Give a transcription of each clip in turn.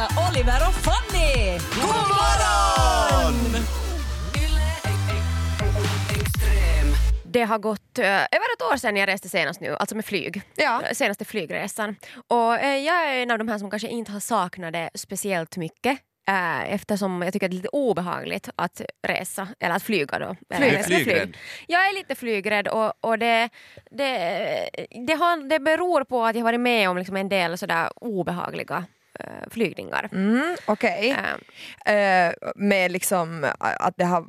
Lotta, Oliver och Fanny! God morgon! Det har gått uh, över ett år sedan jag reste senast nu, alltså med flyg. Ja. Uh, Senaste flygresan. Och uh, jag är en av de här som kanske inte har saknat det speciellt mycket. Eftersom jag tycker att det är lite obehagligt att resa, eller att flyga då. Eller Flyg. resa med Flygrädd. Jag är lite flygrädd och, och det, det, det, har, det beror på att jag har varit med om liksom en del sådär obehagliga flygningar. Mm, Okej. Uh, Eh, med liksom eh, att det har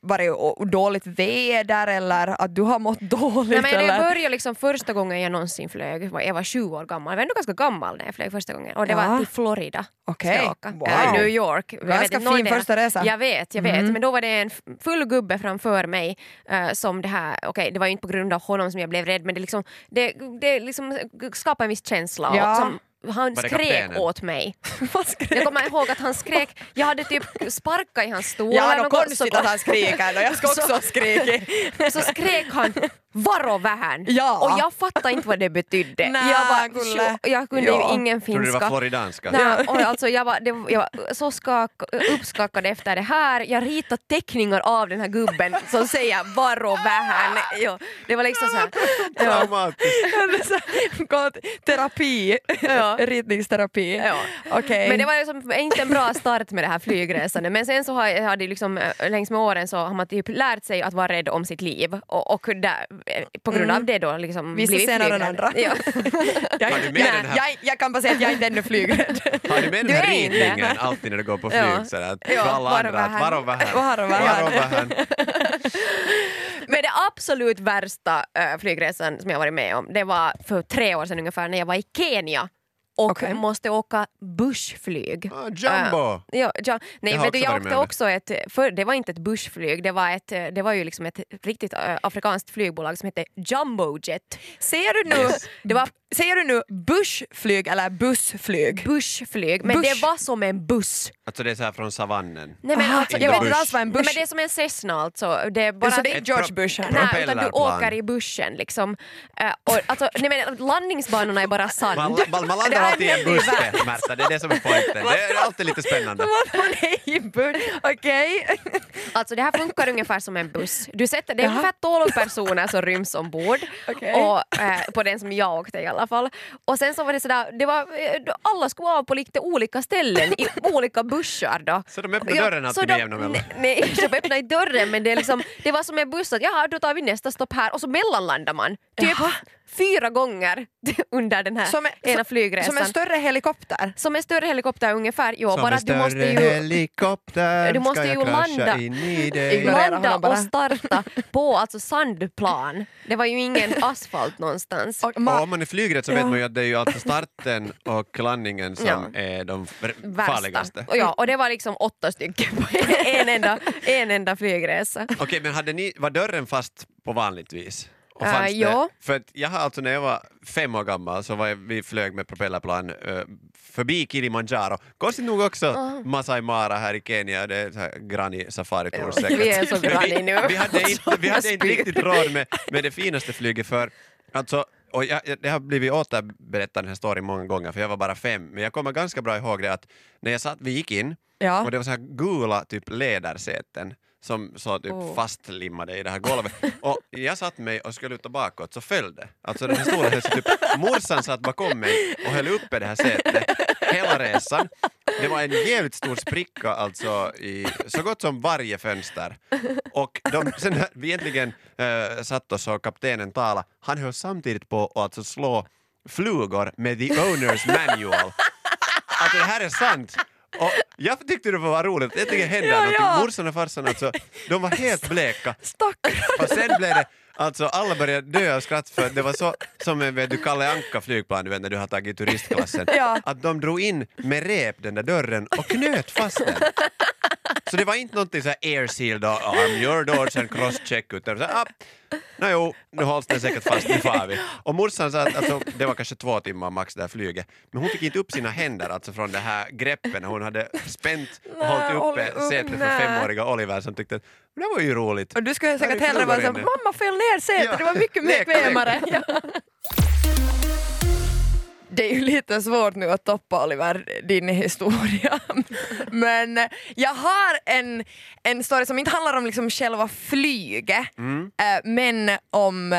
varit dåligt väder eller att du har mått dåligt? Nej, men det började liksom första gången jag någonsin flög, jag var 20 år gammal, jag var ändå ganska gammal när jag flög första gången och det Ja. var till Florida. Okej. åka. Wow. Eller New York. Ganska vet fin första resa. Jag vet, jag vet. Mm. Men då var det en full gubbe framför mig uh, som det här, okej det var ju inte på grund av honom som jag blev rädd men det liksom, det, det liksom skapade en viss känsla. Ja. Och som, han Var det skrek åt mig. Jag kommer ihåg att han skrek, jag hade typ sparkat i hans stol. Ja, något, konstigt så- att han skriker då. Jag ska också Så- skrika. så skrek han varo vähän Ja. och jag fattade inte vad det betydde. Nej, jag, var, Gulle. jag kunde Ja. ju ingen Tror du det var finska. floridanska? Nej, och alltså jag, var, det, jag var så skak, uppskakad efter det här. Jag ritade teckningar av den här gubben som säger varo vähän. Jo, det var liksom så här. Ja, Traumatiskt. Terapi, Ja. ritningsterapi. ja. Okej. Men det var liksom inte en bra start med det här flygresandet. Men sen så har jag, har det liksom, eh, längs med åren så har man typ lärt sig att vara rädd om sitt liv och, och där, på grund av det då liksom Vissa blivit senare än andra. Ja. jag, Har du med nej, den här- jag, jag kan bara säga att jag inte är ännu flygrädd. Har du med Du den här ritningen alltid när du går på flyg? Ja. Sådär, att Ja, för alla andra att varo vähän. Varo vähän. Varo vähän. Men det absolut värsta äh, flygresan som jag varit med om det var för tre år sedan ungefär när jag var i Kenya och Okej. måste åka bushflyg. Ah, jumbo! Ja, ja, nej, Jag vet du, jag åkte också ett, för det var inte ett bushflyg, det var, ett, det var ju liksom ett riktigt äh, afrikanskt flygbolag som hette Jumbo Jet. Ser du nu, Yes. det var, ser du nu bushflyg eller bussflyg? Bushflyg, men Bush. det var som en buss. Alltså det är så här från savannen. Nej, men alltså, jag vet bush. inte alls vad en Nej, bush men det är som en Cessna alltså. Det är bara Så det är George Bush här. Nej, utan du åker i bussen liksom. Äh, och, alltså, nej, men landningsbanorna är bara sand. Man, man, man landar alltid i en värst. Märta. Det är det som är poängen. Det är alltid lite spännande. Var det i buss? Okej. Alltså det här funkar ungefär som en buss. Du sätter, det är ungefär 12 personer som ryms ombord. Okej. Och, eh, på den som jag åkte i alla fall. Och sen så var det sådär, det var, eh, alla skulle av på lite olika ställen i olika bussar då. Så de öppnar dörren alltid med de- jämna mellanrum? Nej, de öppnade inte dörren men det, är liksom, det var som en buss att jaha, då tar vi nästa stopp här och så mellanlandar man. Typ Jaha. fyra gånger under den här Som en- ena som- flygresan. Som en större helikopter. Som en större helikopter ungefär. Jo, Som bara en att du måste större ju helikopter Du måste ska jag ju krascha landa- in i dig. Ignorera landa och starta på alltså sandplan. Det var ju ingen asfalt någonstans. Och Och ma- om man är flygrädd så vet man ju att det är ju alltså starten och landningen som Ja. är de farligaste. Och, ja, och det var liksom åtta stycken på en enda, en enda flygresa. Okej, men hade ni, var dörren fast på vanligt vis? Och fanns det- ja. För att jag har alltså när jag var fem år gammal så var jag, vi flög med propellerplan uh, förbi Kilimanjaro. Konstigt nog också Masai Mara här i Kenya, det är så här granny safari tour säkert. Vi är så granny nu. Vi, hade inte, vi hade inte riktigt råd med, med det finaste flyget för alltså och jag, jag- det har blivit återberättat den här storyn många gånger för jag var bara fem, men jag kommer ganska bra ihåg det att när jag satt, vi gick in Ja. och det var så här gula typ lädersäten som så typ Oh. fastlimmade i det här golvet. Och jag satt mig och skulle luta bakåt så föll det. Alltså den här höll sig typ, morsan satt bakom mig och höll uppe det här sätet hela resan. Det var en jävligt stor spricka alltså i så gott som varje fönster. Och de, sen när vi egentligen äh, satt oss och kaptenen talade, han höll samtidigt på att alltså slå flugor med the owner's manual. Att det här är sant. Och jag tyckte det var roligt, jag tycker det hände Ja, någonting. ja. Morsan och farsan alltså, de var helt bleka. Stackarn. Och sen blev det, alltså alla började dö av skratt för det var så som vet du, Kalle Anka flygplan du vet när du har tagit turistklassen. Ja. Att de drog in med rep den där dörren och knöt fast den. Så det var inte någonting så här air seal då, arm your doors and cross check utan så ah, no, jo, nu hålls den säkert fast, nu far vi. Och morsan sa att alltså, det var kanske två timmar max det här flyget, men hon fick inte upp sina händer alltså från det här greppet när hon hade spänt och hållit håll uppe upp, sätet för femåriga Oliver som tyckte att det var ju roligt. Och du skulle säkert hellre vara inne. mamma föll ner sätet, Ja. det var mycket bekvämare. Det är ju lite svårt nu att toppa Oliver, din historia. Men jag har en, en story som inte handlar om liksom själva flyget, eh, men om eh,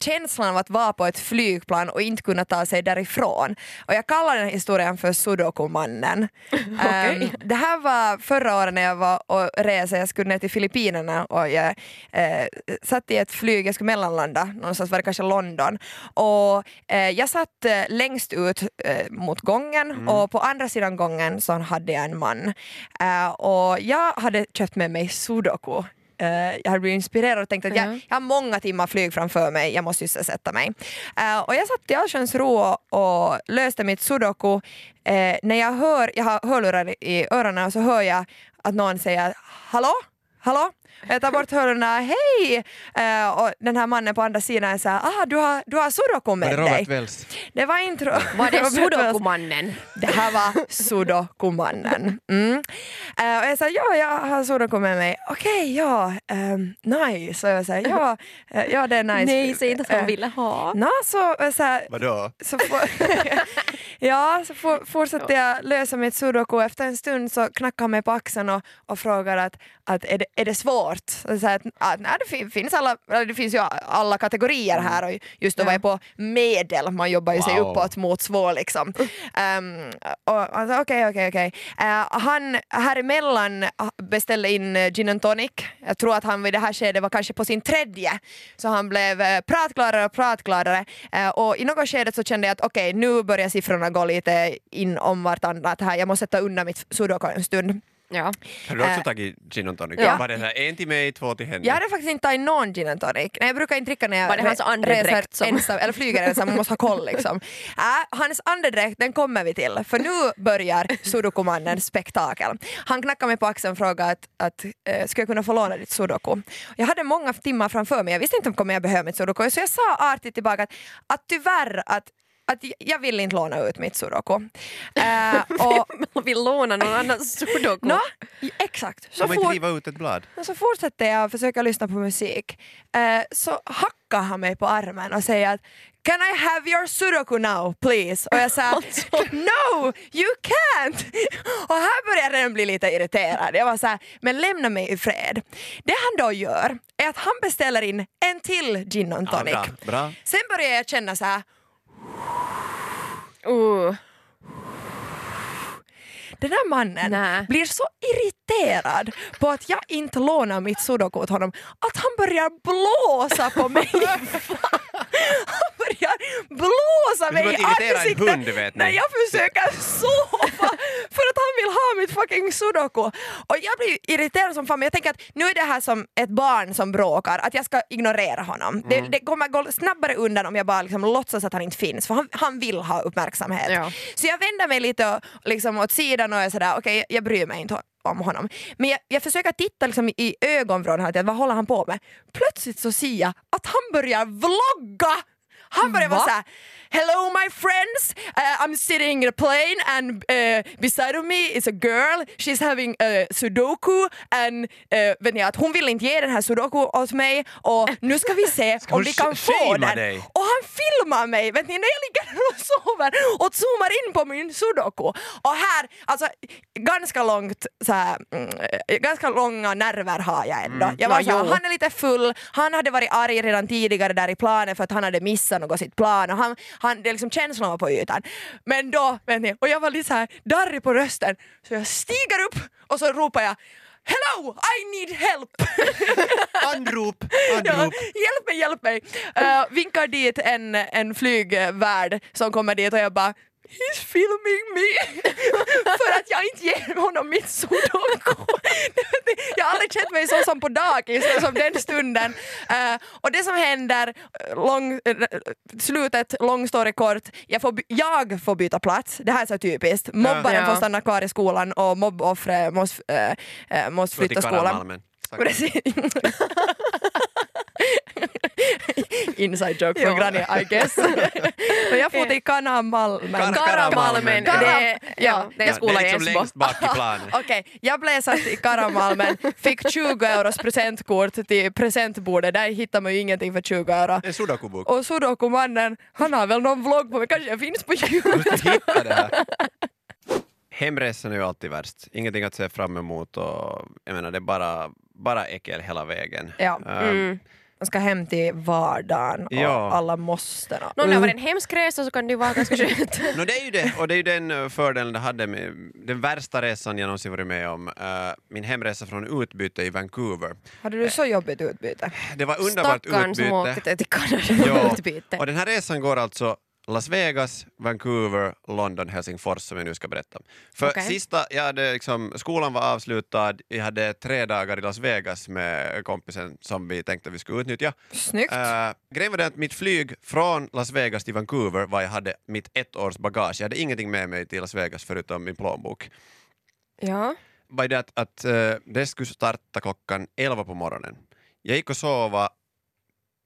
känslan av att vara på ett flygplan och inte kunna ta sig därifrån. Och jag kallar den här historien för Sudoku-mannen. Okej. Eh, det här var förra året när jag var och reste, jag skulle ner till Filippinerna och jag eh, satt i ett flyg, jag skulle mellanlanda, någonstans var det kanske London. Och eh, jag satt eh, längst ut eh, mot gången och på andra sidan gången så hade jag en man. Eh, och jag hade köpt med mig sudoku. Eh, jag hade blivit inspirerad och tänkt att jag, Ja. jag har många timmar flyg framför mig, jag måste sysselsätta mig. Eh, och jag satt i allsköns ro och, löste mitt sudoku. Eh, när jag hör, jag har hörlurar i öronen och så hör jag att någon säger hallå, hallå? Jag tar bort hörlurarna, hej! Eh, och den här mannen på andra sidan säger ah, du har, du har sudoku Var med det dig. Robert Wells? Det var inte Var det. Sudoku-mannen? Det här var sudokumannen. Mm. Eh, och jag sa ja, jag har sudoku med mig. Okej, ja, um, nice. Och jag sa ja, eh, ja det är nice. Nej, säg inte att man Eh, ville ha. Nå, så, eh, så, här, Vadå? så, ja, så for, fortsatte jag lösa mitt sudoku. Efter en stund så knackade han mig på axeln och, och frågade att, att är, det, är det svårt? Och Så att, att, nej, det, fin, finns alla, det finns ju alla kategorier här och just då var jag på medel, man jobbar ju sig Wow. uppåt mot svår liksom. Um, och han sa okej, okej, okej. Eh, Han här emellan beställde in eh, gin and tonic. Jag tror att han vid det här skedet var kanske på sin tredje. Så han blev eh, pratgladare och pratgladare. Eh, Och i något skede så kände jag att okej, nu börjar siffrorna gå lite in om vartannat här. Jag måste sätta undan mitt sudoku en stund. Ja. Har du också Eh, tagit gin and tonic? ja. Var det här, en till mig, två till henne? Jag hade faktiskt inte tagit någon gin and tonic. Nej, jag brukar inte dricka när jag Var det hans andedräkt reser som- ensam, eller flyger ensam, man måste ha koll liksom. Äh, hans andedräkt, den kommer vi till, för nu börjar sudokumannens spektakel. Han knackade mig på axeln och frågade att, att eh, ska jag kunna få låna ditt sudoku? Jag hade många timmar framför mig, jag visste inte om kommer jag behöva mitt sudoku, så jag sa artigt tillbaka att, att tyvärr att att jag vill inte låna ut mitt sudoku. Eh, och, vill låna någon annans sudoku. no, exakt. Så man inte riva ut ett blad? så fortsätter jag försöka lyssna på musik. Eh, så hackar han mig på armen och säger att Can I have your sudoku now please? Och jag sa No, you can't! Och här började jag bli lite irriterad. Jag var så här, men lämna mig i fred. Det han då gör är att han beställer in en till gin Ja, tonic. bra, bra. Sen börjar jag känna så här Uh. Den här mannen Nä. blir så irriterad på att jag inte lånar mitt sudoku åt honom att han börjar blåsa på mig. blåsa mig i ansiktet hund, vet när jag försöker sova för att han vill ha mitt fucking sudoku. Och jag blir irriterad som fan men jag tänker att nu är det här som ett barn som bråkar, att jag ska ignorera honom. Det, Mm. det kommer gå snabbare undan om jag bara liksom låtsas att han inte finns för han, han vill ha uppmärksamhet. Ja. Så jag vänder mig lite och, liksom åt sidan och är sådär, okej jag bryr mig inte om honom. Men jag, jag försöker titta liksom i ögonvrån, vad håller han på med? Plötsligt så ser jag att han börjar vlogga! Han börjar vara Va? såhär, hello my friends, uh, I'm sitting in a plane and uh, beside of me is a girl, she's having uh, sudoku and uh, vet ni att hon vill inte ge den här sudoku åt mig och nu ska vi se Ska om vi kan få den. dig? Och han filmar mig vet ni, när jag ligger och sover och zoomar in på min sudoku. Och här, alltså ganska långt så här, mm, ganska långa nerver har jag ändå. Jag var Ja, så han är lite full, han hade varit arg redan tidigare där i planen för att han hade missat något sitt plan och han, han, det är liksom känslan var på ytan. Men då, vet ni, och jag var lite så här darrig på rösten så jag stiger upp och så ropar jag Hello, I need help! Anrop! Ja, Anrop! hjälp mig, hjälp mig! Uh, vinkar dit en, en flygvärd som kommer dit och jag bara He's filming me! För att jag inte ger honom mitt sudoku. Jag har aldrig känt mig så som på dagis som den stunden. Eh, och det som händer, lång, eh, slutet, lång story kort, jag får, jag får byta plats. Det här är så typiskt. Mobbaren Ja. får stanna kvar i skolan och mobboffret måste, eh, måste flytta skolan. Precis. Inside joke från. Granny I guess. Men jag får till Kanamalmen. Kar- Karamalmen, Karamalmen. det är, ja, det är en skola det är i Esbo. längst bak i planen. Okej, jag blev satt i Karamalmen, fick 20 euros presentkort till presentbordet, där hittar man ju ingenting för 20 euro. En sudokubok. Och Sudoku-mannen, han har väl någon vlogg på mig, kanske jag finns på Youtube. Måste hitta det här. Hemresan är ju alltid värst. Ingenting att se fram emot och jag menar det är bara, bara äckel hela vägen. Ja. Ehm, Mm. Man ska hem till vardagen och Ja. alla måstena. Nå, Om det varit en hemsk resa så kan det ju vara ganska skönt. No, det är ju det, och det är ju den eh, fördelen det hade med den värsta resan jag någonsin varit med om. Eh, min hemresa från utbyte i Vancouver. Hade du så jobbigt utbyte? Det var underbart Stackarn som utbyte. åkte till Kanada Ja, utbyte. Och den här resan går alltså Las Vegas, Vancouver, London, Helsingfors som jag nu ska berätta om. För Okej. sista, jag hade liksom, skolan var avslutad, jag hade tre dagar i Las Vegas med kompisen som vi tänkte vi skulle utnyttja. Snyggt. Uh, grejen var den att mitt flyg från Las Vegas till Vancouver var jag hade mitt ett års bagage. Jag hade ingenting med mig till Las Vegas förutom min plånbok. Ja. Var det att, att eh, det skulle starta klockan 11 på morgonen. Jag gick och sova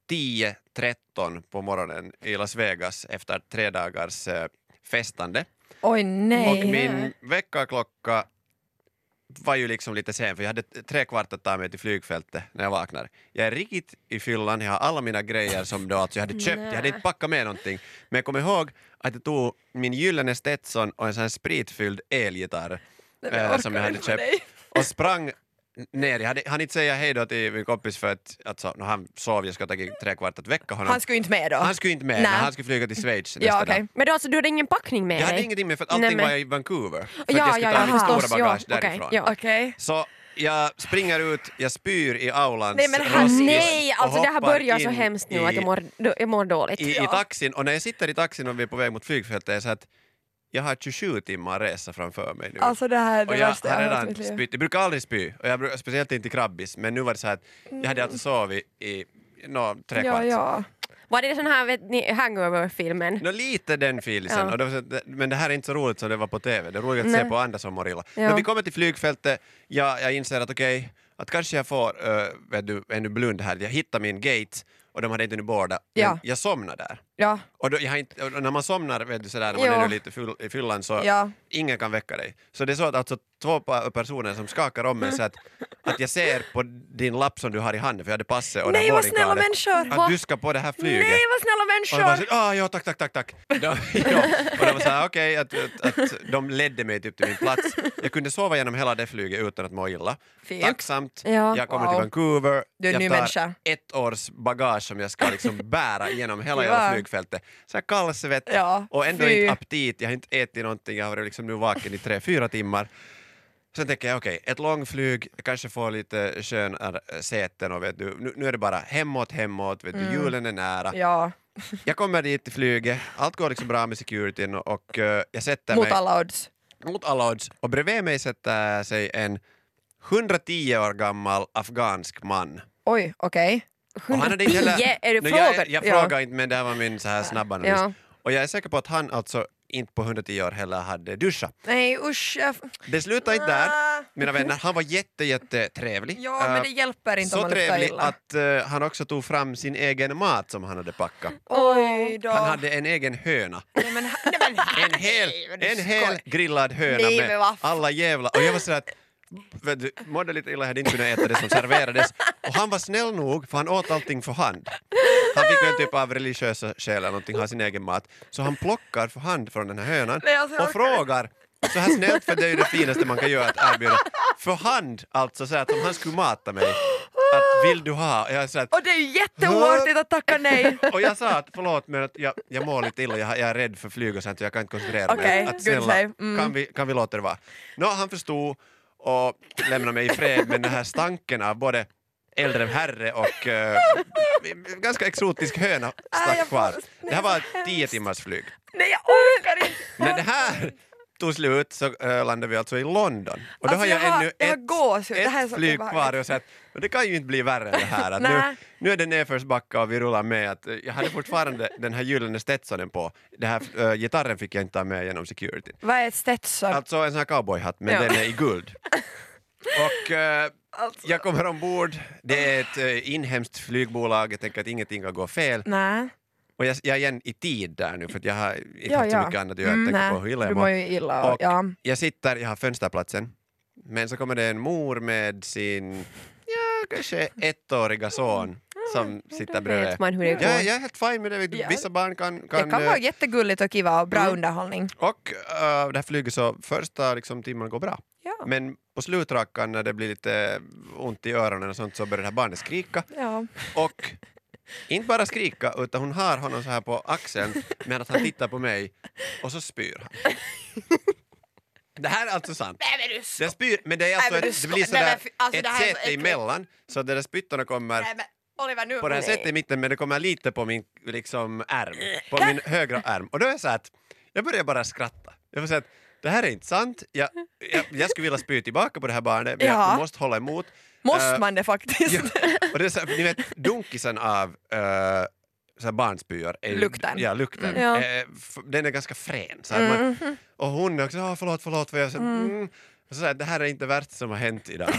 10-13 på morgonen i Las Vegas efter tre dagars eh, festande. Oj nej. Och min väckarklocka var ju liksom lite sen för jag hade tre kvart att ta mig till flygfältet när jag vaknar. Jag är riktigt i fyllan, jag har alla mina grejer som då alltså jag hade köpt, jag hade inte packat med någonting. Men jag kommer ihåg att jag tog min gyllene Stetson och en sån här spritfylld elgitarr eh, som jag hade köpt och sprang ner. Jag hade, han inte säga hej då till min kompis för att alltså, när han sov, jag skulle ha tagit tre kvart att väcka honom. Han skulle inte med då? Han skulle inte med, Nej. han skulle flyga till Schweiz nästa Ja okej. dag. Men då, alltså, du hade ingen packning med Jag hade dig? ingenting med för att allting Nej, men- var i Vancouver. För Ja, att jag skulle ja, ta mitt stora bagage ja, därifrån. ja. Okej. Så jag springer ut, jag spyr i aulans Nej, men roskis Nej, alltså det här börjar så hemskt nu i, att jag mår, jag mår dåligt. i, i Ja. taxin och när jag sitter i taxin och vi är på väg mot flygfältet är så att jag har 27 timmar resa framför mig nu. Alltså det här är det och jag värsta har jag har redan spytt. Jag brukar aldrig spy, och jag brukar, speciellt inte krabbis, men nu var det så här att jag hade alltså sovit i no, tre Ja, ja. Var det sån här vet ni, hangover-filmen? Nå, lite den filisen, Ja. och det var så, att det- men det här är inte så roligt som det var på TV. Det är roligt att se Nej. på andra som mår illa. Ja. När vi kommer till flygfältet, jag, jag inser att okej, att kanske jag får uh, vet du, ännu blund här. Jag hittar min gate och de hade inte nu båda, men Ja. jag somnar där. Ja. Och, då, jag har inte, och när man somnar vet du, sådär, när man Jo. är lite full, i fyllan så Ja. ingen kan väcka dig. Så det är så att alltså, två personer som skakar om mig så att, att jag ser på din lapp som du har i handen, för jag hade passet och Nej vad snälla människor! att du ska på det här flyget. Nej vad snälla Och jag bara människor! ah, ja, tack, tack, tack, tack. De, ja. Och de var så här, okej, att, att, att de ledde mig typ till min plats. Jag kunde sova genom hela det flyget utan att må illa. Fint. Tacksamt. Ja. Jag kommer Wow. till Vancouver. Du är jag ny tar människa. ett års bagage som jag ska liksom bära genom hela jävla flygfältet. Så här kallsvett ja, och ändå fy. inte aptit, jag har inte ätit någonting, jag har varit liksom nu vaken i tre, fyra timmar. Sen tänker jag okej, okay, ett långflyg, kanske får lite skönare säten och vet du, nu, nu är det bara hemåt, hemåt, vet mm. julen är nära. Ja. jag kommer dit till flyget, allt går liksom bra med securityn och, och jag sätter Mot mig... Mot alla odds. Mot alla odds. Och bredvid mig sätter sig en 110 år gammal afghansk man. Oj, okej. Okay. 110? är det frågan? Jag, jag frågar ja. inte men det här var min så här snabba analys. Ja. Och jag är säker på att han alltså inte på 110 år heller hade duschat. Nej usch. Jag... Det slutade inte där, ah. mina vänner. Han var jätte, jätte trevlig. Ja, men det eh, hjälper inte Så om man trevlig illa. att uh, han också tog fram sin egen mat som han hade packat. Oj då. Han hade en egen höna. Nej, men, nej, men, en hel, en hel grillad höna nej, med alla jävla... Och jag var sådär du, mådde lite illa, hade inte kunnat äta det som serverades. Och han var snäll nog, för han åt allting för hand. Han fick väl typ av religiösa skäl eller någonting ha sin egen mat. Så han plockar för hand från den här hönan Nej, alltså, och frågar så här snällt, för det är ju det finaste man kan göra, att erbjuda. För hand, alltså så att om han skulle mata mig. Att vill du ha? Jag här, att, Och det är ju jätteoartigt att tacka nej. och jag sa att förlåt men att jag, jag mår lite illa, jag, jag är rädd för flyg och sånt, jag kan inte koncentrera Okej, mig. Att snälla. Mm. kan, vi, kan vi låta det vara? Nå, han förstod och lämnade mig i fred, men den här stanken av både äldre herre och eh, ganska exotisk höna stack kvar. Det här var ett tio timmars flyg. Nej jag orkar inte. När det här tog slut så äh, landade vi alltså i London. Och då Alltså, har jag, jag ännu jag ett, är ett flyg kvar och så att, men det kan ju inte bli värre än det här. Att nu, nu är det nedförsbacka och vi rullar med. Att, eh, jag hade fortfarande den här gyllene Stetsonen på. Det här, äh, gitarren fick jag inte ta med genom security. Vad är ett Stetson? Alltså en sån här cowboyhatt men den är i guld. Och äh, Alltså. Jag kommer ombord, det är ett eh, inhemskt flygbolag, jag tänker att ingenting kan gå fel. Nej. Och jag, jag är igen i tid där nu för jag har inte Ja, haft så ja. mycket annat att göra. Mm, nej, på hur illa jag mår illa. Och, Och ja. jag sitter, jag har fönsterplatsen, men så kommer det en mor med sin, ja kanske ettåriga son som sitter bredvid. man hur det går. Jag, jag är helt fine med det. Ja. Vissa barn kan... Det kan kan eh, vara jättegulligt och kiva och bra Mm. underhållning. och uh, det här flyget så första liksom, timmen går bra. Ja. Men på slutrakan när det blir lite ont i öronen och sånt så börjar det här barnet skrika. Ja. Och inte bara skrika utan hon har honom så här på axeln medan han tittar på mig och så spyr han. Det här är alltså sant. Nej men Det spyr, men det är alltså Nej, men ett, det blir nej, sådär men alltså, ett säte emellan så att de där spyttarna kommer Nej men Oliver nu. på det här sättet i mitten men det kommer lite på min liksom, ärm, på min högra ärm. Och då är det så att jag börjar bara skratta. Jag får säga att det här är inte sant, jag, jag, jag skulle vilja spy tillbaka på det här barnet men Ja. jag måste hålla emot. Måste Eh, man det faktiskt? Ja, och det är så, ni vet dunkisen av uh, så barnspyor. är Lukten. Ja, lukten. Mm. Ja. Eh, den är ganska frän. Så här, man, och hon är också, oh, förlåt, förlåt. För jag, så, mm. och så, så här, det här är inte värt som har hänt idag.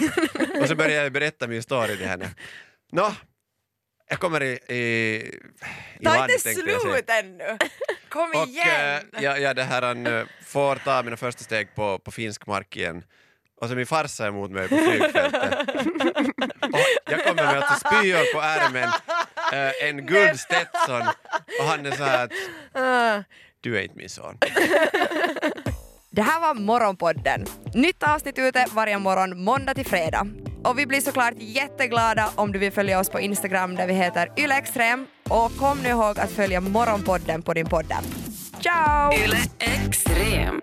och så börjar jag berätta min story till henne. Nå, jag kommer i, i, i Ta land, inte slut ännu! Kom Och igen! eh, jag, jag det här, han, eh, får ta mina första steg på, på finsk mark igen. Och så min farsa är emot mig på flygfältet. och jag kommer med alltså spyor på ärmen, eh, en guld Stetson och han är så här att du är inte min son. Det här var Morgonpodden. Nytt avsnitt ute varje morgon måndag till fredag. Och vi blir såklart jätteglada om du vill följa oss på Instagram där vi heter ylextrem. Och kom nu ihåg att följa Morgonpodden på din podd. Ciao! Yle Extrem.